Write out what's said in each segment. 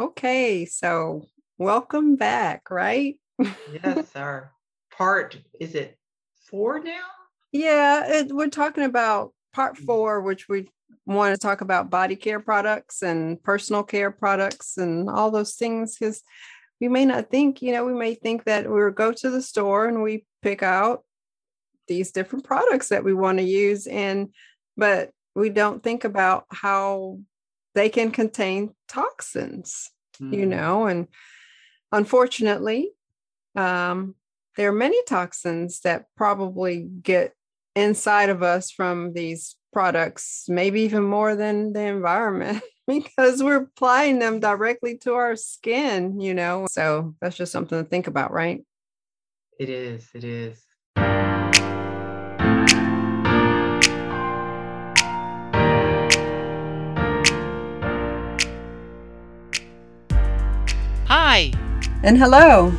Okay, so welcome back, right? yes, our part is it four now? Yeah, it, we're talking about part mm. four, which we want to talk about body care products and personal care products and all those things because we may not think, you know, we may think that we go to the store and we pick out these different products that we want to use and but we don't think about how they can contain toxins, mm. you know, and unfortunately, um, there are many toxins that probably get inside of us from these products, maybe even more than the environment, because we're applying them directly to our skin, you know. So that's just something to think about, right? It is. It is. And hello.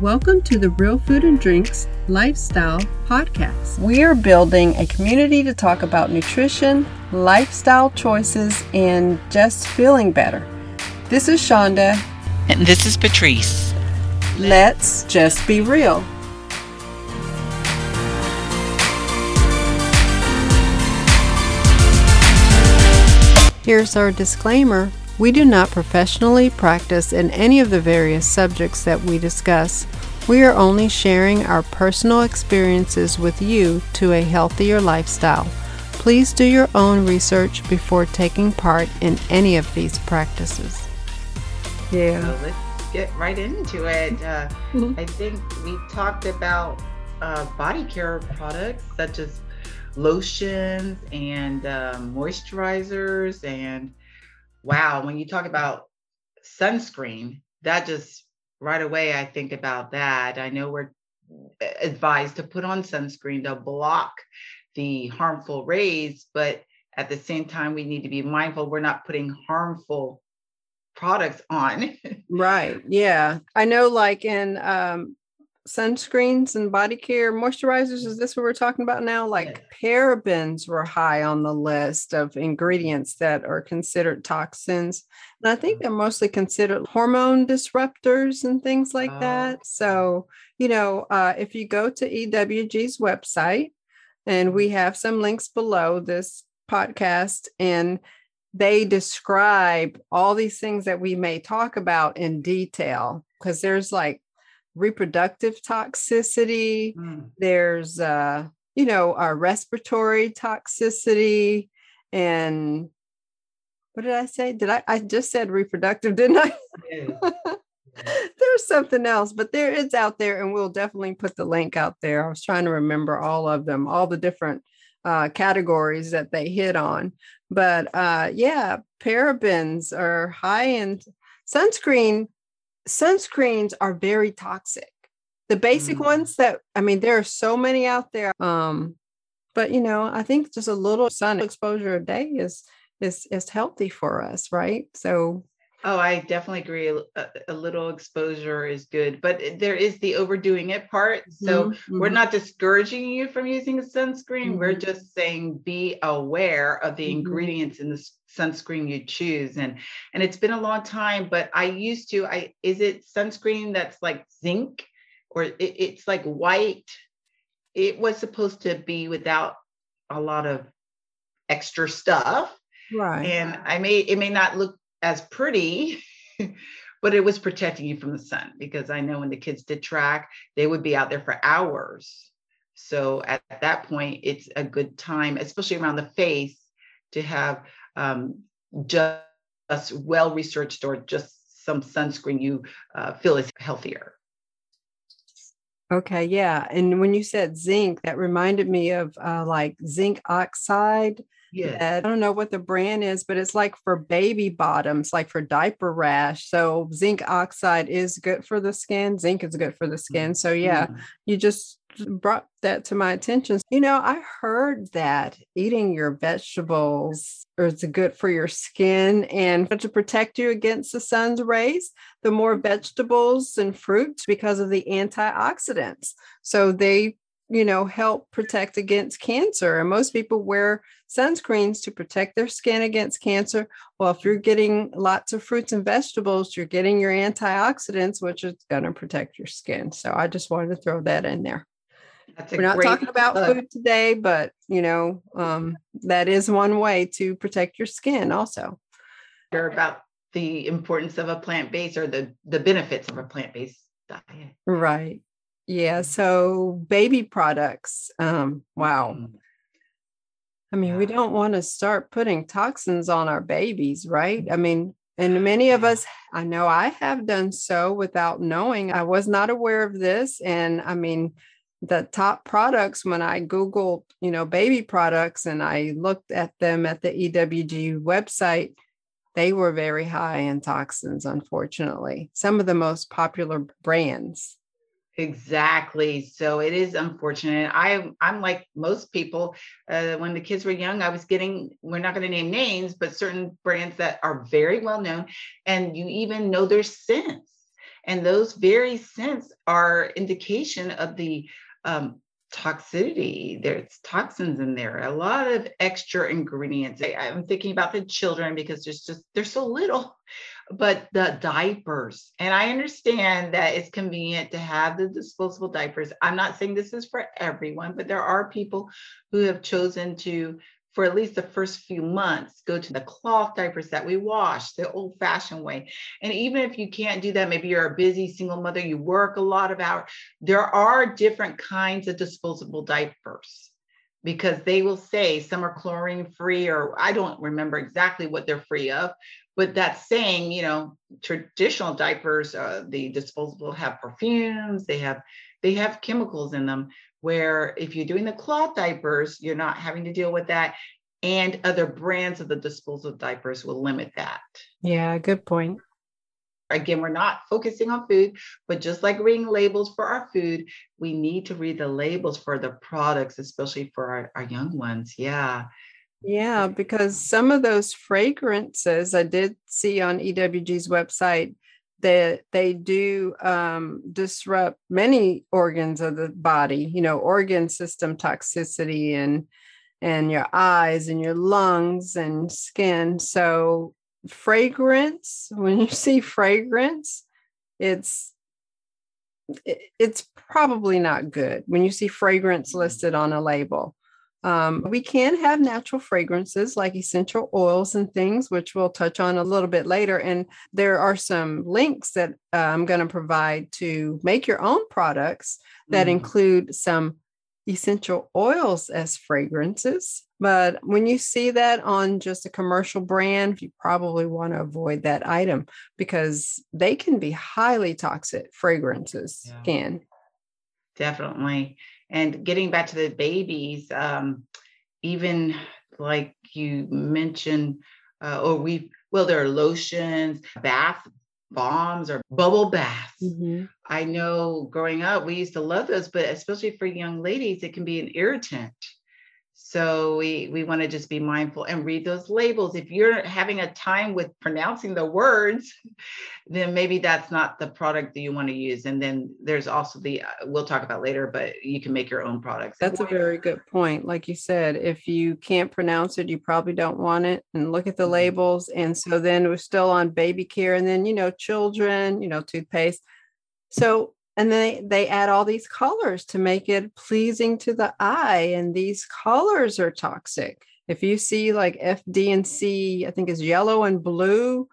Welcome to the Real Food and Drinks Lifestyle Podcast. We are building a community to talk about nutrition, lifestyle choices, and just feeling better. This is Shonda. And this is Patrice. Let's just be real. Here's our disclaimer we do not professionally practice in any of the various subjects that we discuss. We are only sharing our personal experiences with you to a healthier lifestyle. Please do your own research before taking part in any of these practices. Yeah. So let's get right into it. Uh, mm-hmm. I think we talked about uh, body care products such as lotions and uh, moisturizers and wow, when you talk about sunscreen, that just right away I think about that. I know we're advised to put on sunscreen to block the harmful rays, but at the same time, we need to be mindful we're not putting harmful products on. right. Yeah. I know, like in um, sunscreens and body care moisturizers is this what we're talking about now like parabens were high on the list of ingredients that are considered toxins and i think mm-hmm. they're mostly considered hormone disruptors and things like oh. that so you know uh, if you go to ewg's website and we mm-hmm. have some links below this podcast and they describe all these things that we may talk about in detail because there's like reproductive toxicity. Mm. There's, uh, you know, our respiratory toxicity. And what did I say? Did I? I just said reproductive, didn't I? Yeah. There's something else, but there it's out there, and we'll definitely put the link out there. I was trying to remember all of them, all the different uh, categories that they hit on. But uh, yeah, parabens are high in sunscreen sunscreens are very toxic. The basic mm. ones that I mean, there are so many out there. Um, but you know, I think just a little sun exposure a day is is is healthy for us, right? So Oh, I definitely agree. A, a, little exposure is good, but there is the overdoing it part. So mm-hmm. we're mm-hmm. not discouraging you from using a sunscreen. Mm-hmm. We're just saying be aware of the mm-hmm. ingredients in the sunscreen you choose. And and it's been a long time, but I used to. I is it sunscreen that's like zinc, or it, it's like white. It was supposed to be without a lot of extra stuff. Right. And I may it may not look as pretty, but it was protecting you from the sun because I know when the kids did track, they would be out there for hours. So at that point, it's a good time, especially around the face, to have um, just well researched or just some sunscreen you uh, feel is healthier. Okay, yeah. And when you said zinc, that reminded me of uh, like zinc oxide yeah. I don't know what the brand is, but it's like for baby bottoms, like for diaper rash. So zinc oxide is good for the skin. Zinc is good for the skin. So yeah, mm. you just brought that to my attention. You know, I heard that eating your vegetables is good for your skin and to protect you against the sun's rays, the more vegetables and fruits because of the antioxidants. So they you know, help protect against cancer. And most people wear sunscreens to protect their skin against cancer. Well, if you're getting lots of fruits and vegetables, you're getting your antioxidants, which is going to protect your skin. So I just wanted to throw that in there. We're not talking about food today, but you know, um, that is one way to protect your skin also. You're About the importance of a plant-based or the the benefits of a plant-based diet. Right. Yeah. So baby products. Um, wow. Mm-hmm. I mean, yeah. we don't want to start putting toxins on our babies, right? I mean, and many of us, I know I have done so without knowing. I was not aware of this. And I mean, the top products when I Googled, you know, baby products and I looked at them at the EWG website, they were very high in toxins, unfortunately. Some of the most popular brands. Exactly. So it is unfortunate. I I'm like most people. Uh, when the kids were young, I was getting. We're not going to name names, but certain brands that are very well known, and you even know their scents, and those very scents are indication of the um, toxicity. There's toxins in there, a lot of extra ingredients. I, am thinking about the children because there's just there's so little, but the diapers. And I understand that it's convenient to have the disposable diapers. I'm not saying this is for everyone, but there are people who have chosen to for at least the first few months, go to the cloth diapers that we wash the old fashioned way. And even if you can't do that, maybe you're a busy single mother, you work a lot of hours, there are different kinds of disposable diapers because they will say some are chlorine free, or I don't remember exactly what they're free of. But that's saying, you know, traditional diapers, uh, the disposable have perfumes, they have they have chemicals in them where if you're doing the cloth diapers, you're not having to deal with that. And other brands of the disposable diapers will limit that. Yeah, good point. Again, we're not focusing on food, but just like reading labels for our food, we need to read the labels for the products, especially for our, our young ones. Yeah. Yeah, because some of those fragrances I did see on EWG's website that they do um, disrupt many organs of the body you know organ system toxicity and and your eyes and your lungs and skin so fragrance when you see fragrance it's it's probably not good when you see fragrance mm-hmm. listed on a label um, we can have natural fragrances like essential oils and things, which we'll touch on a little bit later. And there are some links that uh, I'm going to provide to make your own products that mm. include some essential oils as fragrances. But when you see that on just a commercial brand, you probably want to avoid that item because they can be highly toxic fragrances, yeah. can. Definitely. And getting back to the babies, um, even like you mentioned, uh, or we, well, there are lotions, bath bombs, or bubble baths. Mm-hmm. I know growing up, we used to love those, but especially for young ladies, it can be an irritant. So we we want to just be mindful and read those labels. If you're having a time with pronouncing the words, then maybe that's not the product that you want to use. And then there's also the uh, we'll talk about later, but you can make your own products. That's a very good point. Like you said, if you can't pronounce it, you probably don't want it. And look at the mm-hmm. labels. And so then we're still on baby care, and then you know children, you know toothpaste. So and then they, they add all these colors to make it pleasing to the eye and these colors are toxic. If you see like f d and c i think is yellow and blue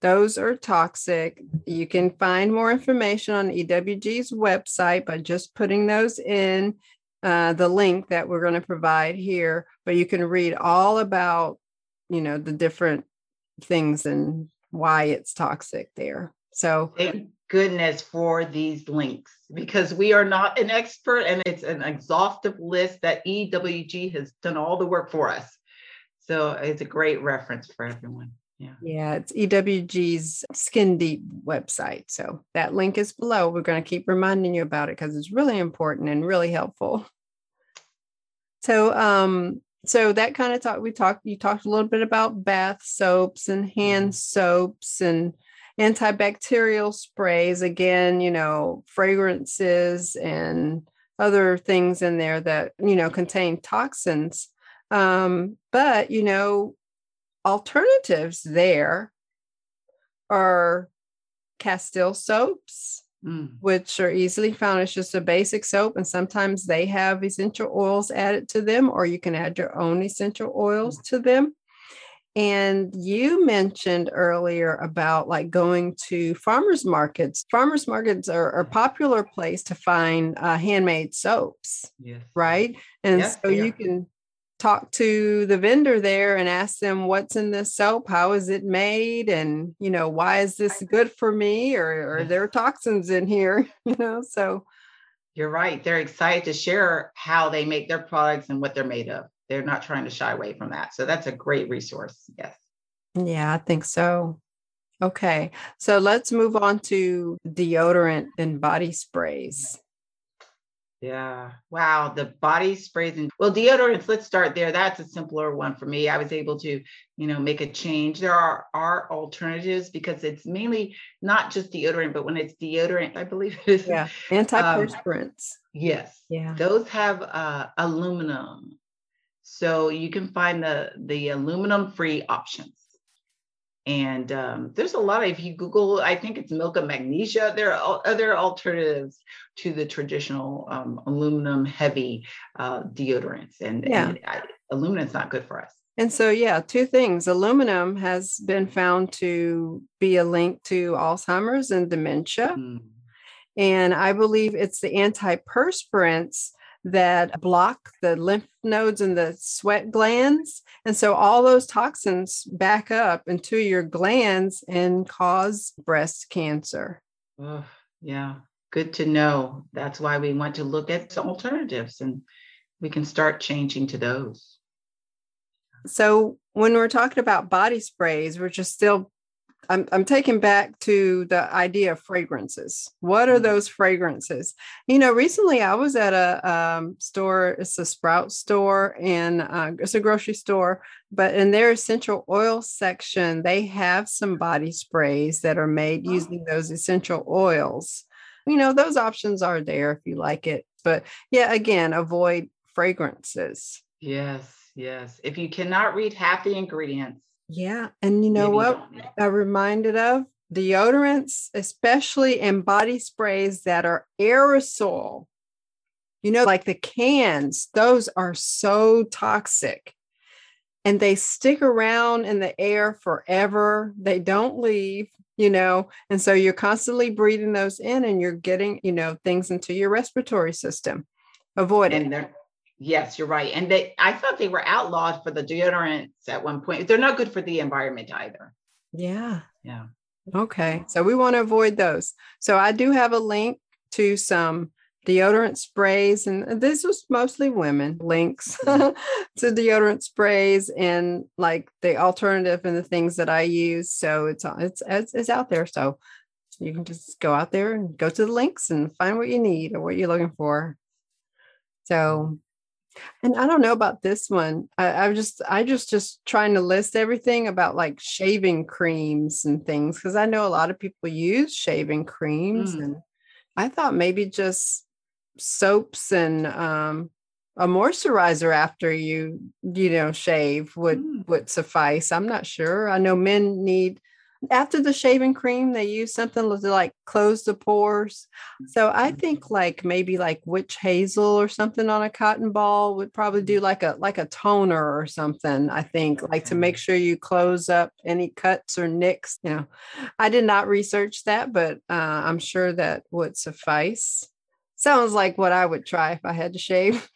those are toxic. You can find more information on ewg's website by just putting those in uh, the link that we're going to provide here. But you can read all about you know the different things and why it's toxic there. So goodness for these links because we are not an expert and it's an exhaustive list that EWG has done all the work for us. So it's a great reference for everyone. Yeah. Yeah, it's EWG's Skin Deep website. So that link is below. We're going to keep reminding you about it because it's really important and really helpful. So um so that kind of talk we talked you talked a little bit about bath soaps and hand mm-hmm. soaps and antibacterial sprays again you know fragrances and other things in there that you know contain toxins um, but you know alternatives there are castile soaps mm. which are easily found it's just a basic soap and sometimes they have essential oils added to them or you can add your own essential oils mm. to them and you mentioned earlier about like going to farmers markets. Farmers markets are, are a popular place to find uh, handmade soaps, yes. right? And yes, so you can talk to the vendor there and ask them what's in this soap? How is it made? And you know why is this good for me? Or, or there toxins in here you know? So you're right. They're excited to share how they make their products and what they're made of they're not trying to shy away from that. So that's a great resource. Yes. Yeah, I think so. Okay. So let's move on to deodorant and body sprays. Yeah. Wow. The body sprays and well, deodorants, let's start there. That's a simpler one for me. I was able to, you know, make a change. There are are alternatives because it's mainly not just deodorant, but when it's deodorant, I believe it is. Yeah. Antiperspirants. Um, yes. Yeah. Those have uh, aluminum so you can find the the aluminum free options. And um, there's a lot of, if you Google, I think it's milk of magnesia. There are other alternatives to the traditional um, aluminum heavy uh, deodorants. And, yeah. and I, aluminum's not good for us. And so, yeah, two things. Aluminum has been found to be a link to Alzheimer's and dementia. Mm. And I believe it's the antiperspirants that block the lymph nodes and the sweat glands. And so all those toxins back up into your glands and cause breast cancer. Oh, yeah, good to know. That's why we want to look at alternatives and we can start changing to those. So when we're talking about body sprays, we're just still I'm, I'm taking back to the idea of fragrances. What are mm-hmm. those fragrances? You know, recently I was at a um, store, it's a Sprout store, and uh, it's a grocery store, but in their essential oil section, they have some body sprays that are made oh. using those essential oils. You know, those options are there if you like it. But yeah, again, avoid fragrances. Yes, yes. If you cannot read half the ingredients, yeah. And you know Maybe what? I'm reminded of deodorants, especially in body sprays that are aerosol. You know, like the cans, those are so toxic and they stick around in the air forever. They don't leave, you know, and so you're constantly breathing those in and you're getting, you know, things into your respiratory system. Avoid it. Yes, you're right. And they I thought they were outlawed for the deodorants at one point. They're not good for the environment either. Yeah. Yeah. Okay. So we want to avoid those. So I do have a link to some deodorant sprays and this was mostly women links mm-hmm. to deodorant sprays and like the alternative and the things that I use. So it's it's it's, it's out there. So you can just go out there and go to the links and find what you need or what you're looking for. So and I don't know about this one. I, I just I just just trying to list everything about like shaving creams and things because I know a lot of people use shaving creams, mm. and I thought maybe just soaps and um, a moisturizer after you you know shave would mm. would suffice. I'm not sure. I know men need after the shaving cream they use something to like close the pores. So i mm-hmm. think like maybe like witch hazel or something on a cotton ball would probably do like a like a toner or something i think like to make sure you close up any cuts or nicks. You know i did not research that but uh, i'm sure that would suffice. Sounds like what i would try if i had to shave.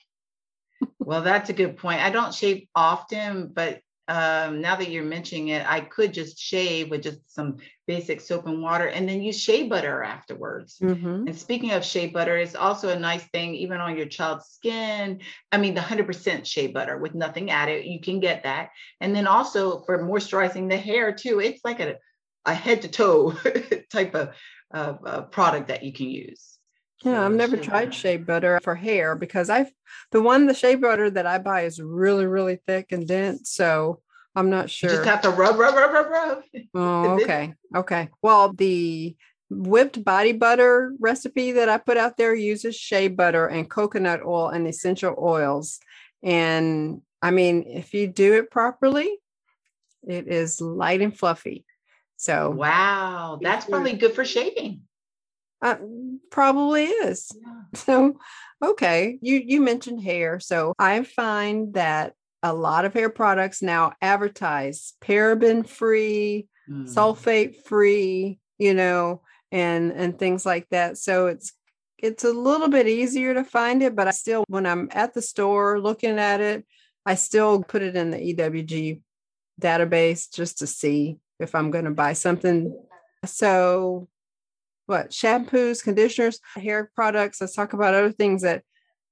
Well that's a good point. I don't shave often but um, now that you're mentioning it, I could just shave with just some basic soap and water and then use shea butter afterwards. Mm-hmm. And speaking of shea butter, it's also a nice thing, even on your child's skin. I mean, the 100% shea butter with nothing added, you can get that. And then also for moisturizing the hair too, it's like a, a head to toe type of uh, product that you can use. Yeah, I've never tried shea butter for hair because I've the one the shea butter that I buy is really really thick and dense, so I'm not sure. You just have to rub, rub, rub, rub, rub. Oh, okay, okay. Well, the whipped body butter recipe that I put out there uses shea butter and coconut oil and essential oils. And I mean, if you do it properly, it is light and fluffy. So, wow, that's probably good for shaving. Uh, probably is. Yeah. So, okay, you you mentioned hair. So, I find that a lot of hair products now advertise paraben free, mm. sulfate free, you know, and and things like that. So it's it's a little bit easier to find it, but I still when I'm at the store looking at it, I still put it in the EWG database just to see if I'm going to buy something. So what shampoos, conditioners, hair products, let's talk about other things that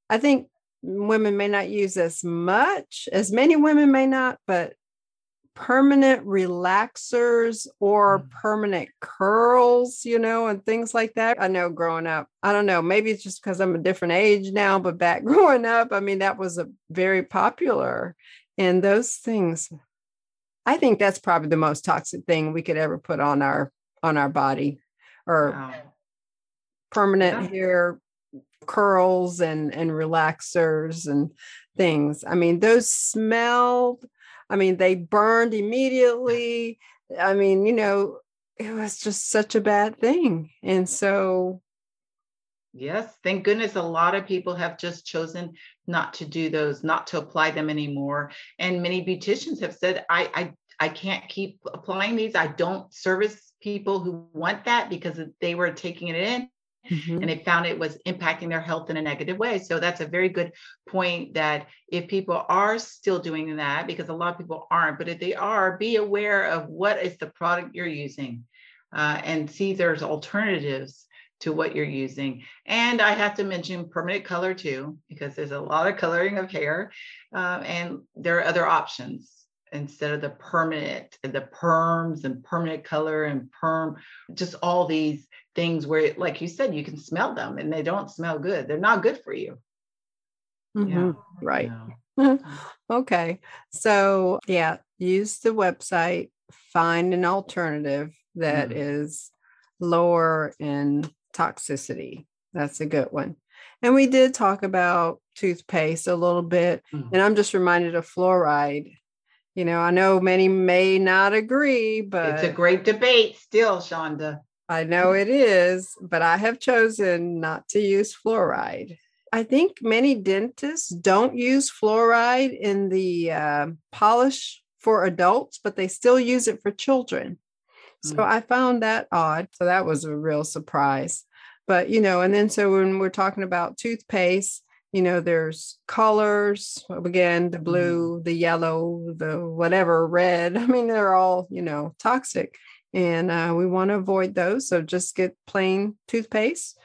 I think women may not use as much as many women may not, but permanent relaxers or mm. permanent curls, you know, and things like that. I know growing up, I don't know, maybe it's just because I'm a different age now, but back growing up, I mean, that was a very popular. And those things, I think that's probably the most toxic thing we could ever put on our on our body or wow. permanent yeah. hair curls and and relaxers and things. I mean, those smelled I mean, they burned immediately. I mean, you know, it was just such a bad thing. And so Yes, thank goodness a lot of people have just chosen not to do those, not to apply them anymore. And many beauticians have said, I I I can't keep applying these. I don't service people who want that because they were taking it in Mm-hmm. and they found it was impacting their health in a negative way. So that's a very good point that if people are still doing that, because a lot of people aren't, but if they are, be aware of what is the product you're using uh, and see there's alternatives to what you're using. And I have to mention permanent color too, because there's a lot of coloring of hair uh, and there are other options instead of the permanent the perms and permanent color and perm just all these things where like you said you can smell them and they don't smell good they're not good for you mm-hmm. yeah right yeah. okay so yeah use the website find an alternative that mm-hmm. is lower in toxicity that's a good one and we did talk about toothpaste a little bit mm-hmm. and i'm just reminded of fluoride you know, I know many may not agree, but it's a great debate still, Shonda. I know it is, but I have chosen not to use fluoride. I think many dentists don't use fluoride in the uh, polish for adults, but they still use it for children. So mm. I found that odd. So that was a real surprise. But, you know, and then so when we're talking about toothpaste, you know there's colors again the mm-hmm. blue the yellow the whatever red i mean they're all you know toxic and uh, we want to avoid those so just get plain toothpaste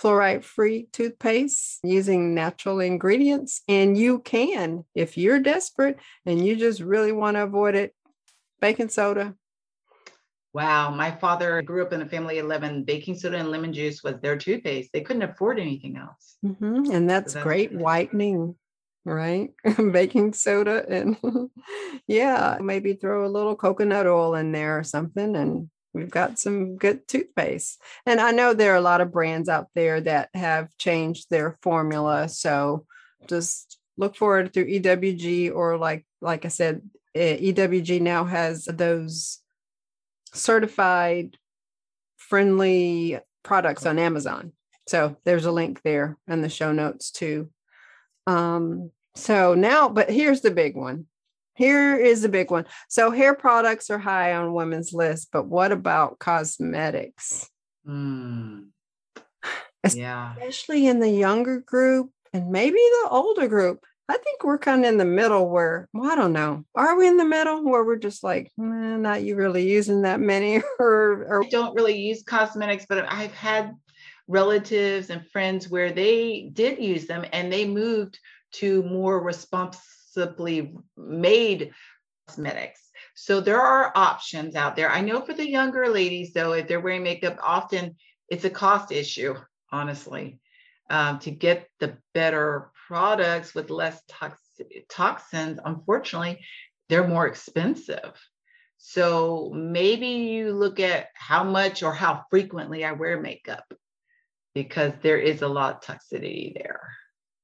fluoride free toothpaste using natural ingredients and you can if you're desperate and you just really want to avoid it baking soda Wow, my father grew up in a family of 11. Baking soda and lemon juice was their toothpaste. They couldn't afford anything else. Mm-hmm. And that's, so that's great whitening, right? Baking soda and yeah, maybe throw a little coconut oil in there or something and we've got some good toothpaste. And I know there are a lot of brands out there that have changed their formula, so just look for it through EWG or like like I said, eh, EWG now has those certified friendly products on Amazon. So there's a link there in the show notes too. Um, so now, but here's the big one. Here is the big one. So hair products are high on women's list, but what about cosmetics? Mm. Yeah. Especially in the younger group and maybe the older group. I think we're kind of in the middle where, well, I don't know. Are we in the middle where we're just like, not you really using that many or, or I don't really use cosmetics, but I've had relatives and friends where they did use them and they moved to more responsibly made cosmetics. So there are options out there. I know for the younger ladies, though, if they're wearing makeup, often it's a cost issue, honestly, um, to get the better products with less tox- toxins, unfortunately, they're more expensive. So maybe you look at how much or how frequently I wear makeup because there is a lot of toxicity there.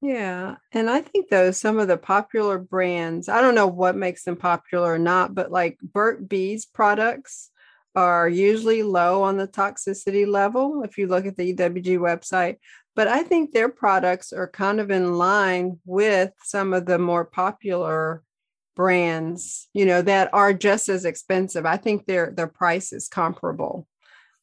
Yeah. And I think though some of the popular brands, I don't know what makes them popular or not, but like Burt's Bees products are usually low on the toxicity level if you look at the EWG website. But I think their products are kind of in line with some of the more popular brands, you know, that are just as expensive. I think their their price is comparable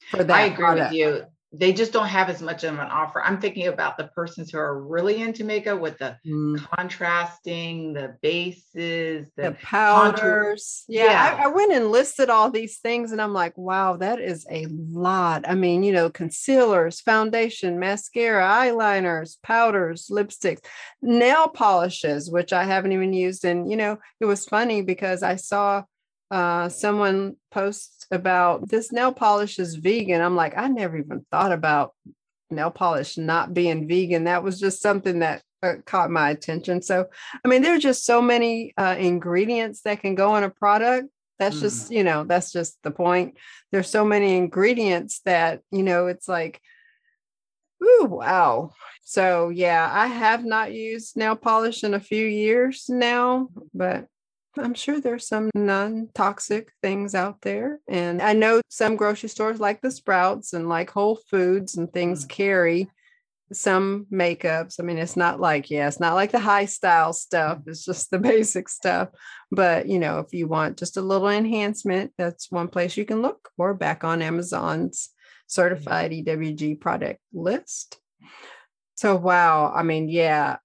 for that. I agree product. with you they just don't have as much of an offer. I'm thinking about the persons who are really into makeup with the mm. contrasting, the bases, the, the powders. Yeah, yeah. I, I, went and listed all these things, and I'm like, wow, that is a lot. I mean, you know, concealers, foundation, mascara, eyeliners, powders, lipsticks, nail polishes, which I haven't even used. And you know, it was funny because I saw uh, someone posts about this nail polish is vegan. I'm like, I never even thought about nail polish not being vegan. That was just something that uh, caught my attention. So, I mean, there's just so many uh, ingredients that can go in a product. That's mm. just, you know, that's just the point. There's so many ingredients that, you know, it's like, ooh, wow. So, yeah, I have not used nail polish in a few years now, but I'm sure there's some non toxic things out there. And I know some grocery stores like the Sprouts and like Whole Foods and things mm. carry some makeups. I mean, it's not like, yeah, it's not like the high style stuff, it's just the basic stuff. But, you know, if you want just a little enhancement, that's one place you can look or back on Amazon's certified EWG product list. So, wow. I mean, yeah,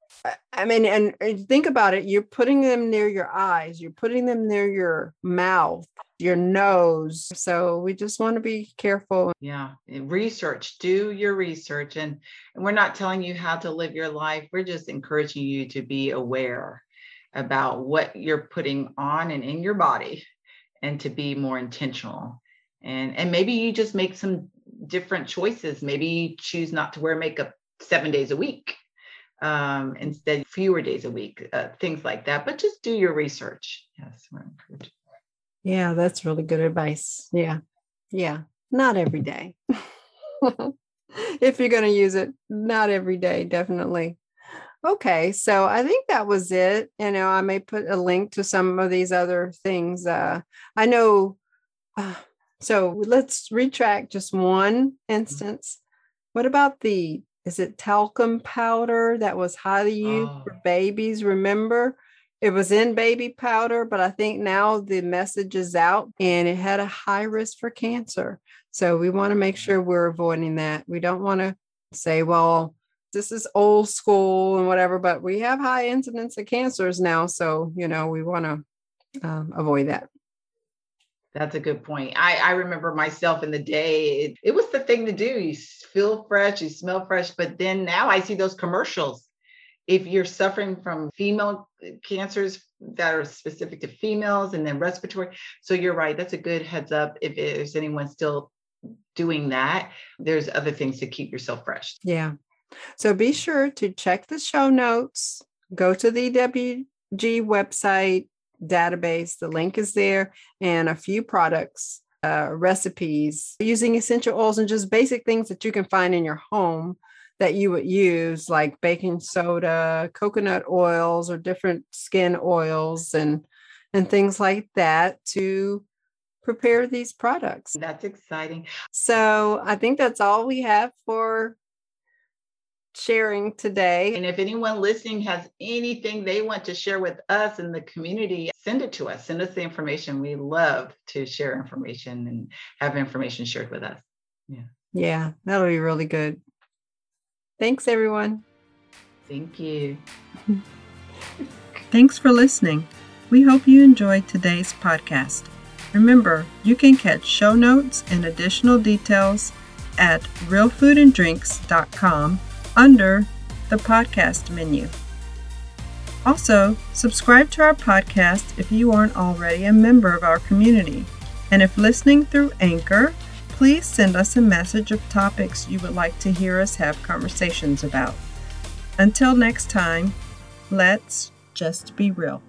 I mean, and, think about it, you're putting them near your eyes, you're putting them near your mouth, your nose. So we just want to be careful. Yeah. Research, do your research. And, and we're not telling you how to live your life. We're just encouraging you to be aware about what you're putting on and in your body and to be more intentional. And and maybe you just make some different choices. Maybe choose not to wear makeup seven days a week um, instead fewer days a week, uh, things like that. But just do your research. Yes, we're encouraged. Yeah, that's really good advice. Yeah, yeah, not every day. if you're going to use it, not every day, definitely. Okay, so I think that was it. You know, I may put a link to some of these other things. Uh, I know. Uh, so let's retract just one mm-hmm. instance. What about the is it talcum powder that was highly used oh. for babies? Remember, it was in baby powder, but I think now the message is out and it had a high risk for cancer. So we want to make sure we're avoiding that. We don't want to say, well, this is old school and whatever, but we have high incidence of cancers now. So, you know, we want to um, avoid that. That's a good point. I, I remember myself in the day, it, it was the thing to do. You feel fresh, you smell fresh. But then now I see those commercials. If you're suffering from female uh, cancers that are specific to females and then respiratory. So you're right. That's a good heads up. If there's anyone still doing that, there's other things to keep yourself fresh. Yeah. So be sure to check the show notes, go to the EWG website, database. The link is there, and a few products, uh, recipes using essential oils and just basic things that you can find in your home that you would use, like baking soda, coconut oils, or different skin oils, and and things like that to prepare these products. That's exciting. So I think that's all we have for sharing today. And if anyone listening has anything they want to share with us in the community, send it to us. Send us the information. We love to share information and have information shared with us. Yeah. Yeah, that'll be really good. Thanks, everyone. Thank you. Thanks for listening. We hope you enjoyed today's podcast. Remember, you can catch show notes and additional details at realfoodanddrinks.com under the podcast menu. Also, subscribe to our podcast if you aren't already a member of our community. And if listening through Anchor, please send us a message of topics you would like to hear us have conversations about. Until next time, let's just be real.